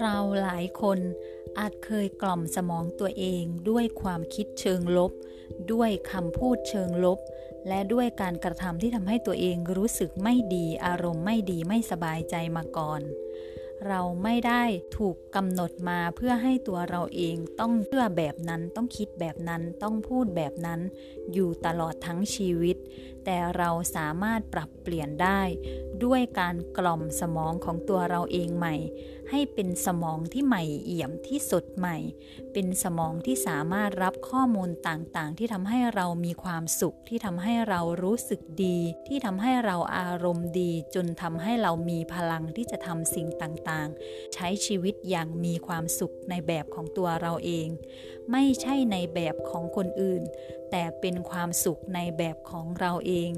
เราหลายคนอาจเคยกล่อมสมองตัวเองด้วยความคิดเชิงลบ ด้วยคำพูดเชิงลบ และด้วยการกระทำที่ทำให้ตัวเองรู้สึกไม่ดีอารมณ์ไม่ดีไม่สบายใจมาก่อน เราไม่ได้ถูกกำหนดมาเพื่อให้ตัวเราเองต้องเชื่อแบบนั้นต้องคิดแบบนั้นต้องพูดแบบนั้น อยู่ตลอดทั้งชีวิต แต่เราสามารถปรับเปลี่ยนได้ ด้วยการกล่อมสมองของตัวเราเองใหม่ ให้เป็นสมองที่ใหม่เอี่ยมที่สดใหม่ เป็นสมองที่สามารถรับข้อมูลต่างๆ ที่ทำให้เรามีความสุข ที่ทำให้เรารู้สึกดี ที่ทำให้เราอารมณ์ดี จนทำให้เรามีพลังที่จะทำสิ่งต่างๆ ใช้ชีวิตอย่างมีความสุขในแบบของตัวเราเอง ไม่ใช่ในแบบของคนอื่นแต่เป็นความสุขในแบบของเราเอง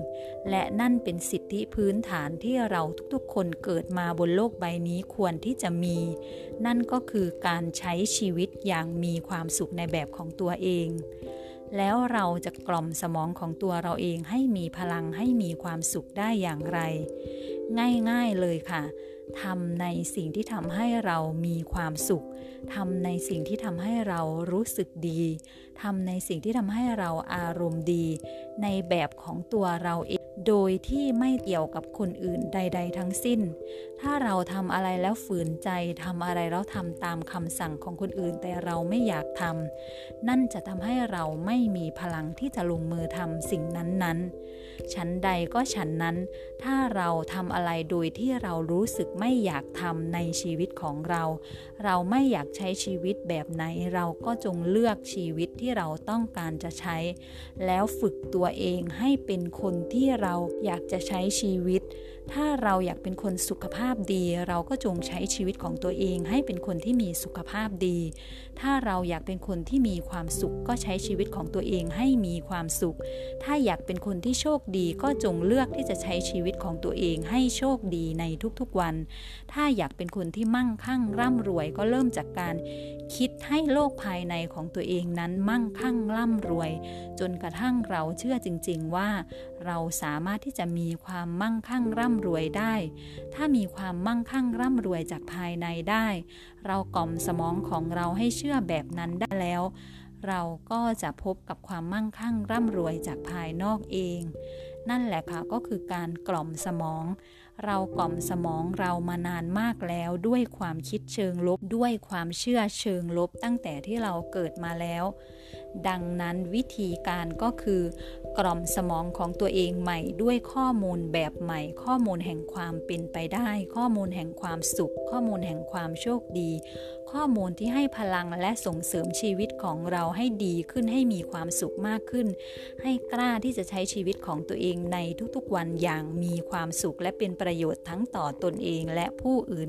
และนั่นเป็นสิทธิพื้นฐานที่เราทุกๆ คนเกิดมาบนโลกใบนี้ควรที่จะมี นั่นก็คือการใช้ชีวิตอย่างมีความสุขในแบบของตัวเอง แล้วเราจะกล่อมสมองของตัวเราเองให้มีพลังให้มีความสุขได้อย่างไร ง่ายๆเลยค่ะทำในสิ่งที่ทำให้เรามีความสุขทำในสิ่งที่ทำให้เรารู้สึกดีทำในสิ่งที่ทำให้เราอารมณ์ดี ในแบบของตัวเราเอง โดยที่ไม่เกี่ยวกับคนอื่นใด ๆ ทั้งสิ้น ถ้าเราทำอะไรแล้วฝืนใจทำอะไรแล้วทำตามคำสั่งของคนอื่นแต่เราไม่อยากทำนั่นจะทำให้เราไม่มีพลังที่จะลงมือทำสิ่งนั้นๆฉันใดก็ฉันนั้น ถ้าเราทำอะไรโดยที่เรารู้สึกไม่อยากทำในชีวิตของเรา เราไม่อยากใช้ชีวิตแบบไหน เราก็จงเลือกชีวิตที่เราต้องการจะใช้ แล้วฝึกตัวเองให้เป็นคนที่เราอยากจะใช้ชีวิต ถ้าเราอยากเป็นคนสุขภาพดี เราก็จงใช้ชีวิตของตัวเอง ให้เป็นคนที่มีสุขภาพดี ถ้าเราอยากเป็นคนที่มีความสุข ก็ใช้ชีวิตของตัวเองให้มีความสุข ถ้าอยากเป็นคนที่โชคดี ก็จงเลือกที่จะใช้ชีวิตของตัวเองให้โชคดีในทุกๆวัน ถ้าอยากเป็นคนที่มั่งคั่งร่ำรวยก็เริ่มจากการคิดให้โลกภายในของตัวเองนั้นมั่งคั่งร่ำรวย จนกระทั่งเราเชื่อจริง ๆว่าเราสาามารถที่จะมีความมั่งคั่งร่ำรวยได้ ถ้ามีความมั่งคั่งร่ำรวยจากภายในได้ เรากล่อมสมองของเราให้เชื่อแบบนั้นได้แล้ว เราก็จะพบกับความมั่งคั่งร่ำรวยจากภายนอกเอง นั่นแหละค่ะก็คือการกล่อมสมอง เรากล่อมสมองเรามานานมากแล้วด้วยความคิดเชิงลบด้วยความเชื่อเชิงลบตั้งแต่ที่เราเกิดมาแล้ว ดังนั้นวิธีการก็คือกล่อมสมองของตัวเองใหม่ด้วยข้อมูลแบบใหม่ ข้อมูลแห่งความเป็นไปได้ ข้อมูลแห่งความสุข ข้อมูลแห่งความโชคดี ข้อมูลที่ให้พลังและส่งเสริมชีวิตของเราให้ดีขึ้นให้มีความสุขมากขึ้น ให้กล้าที่จะใช้ชีวิตของตัวเองในทุกๆวันอย่างมีความสุขและเป็นประโยชน์ทั้งต่อตนเองและผู้อื่น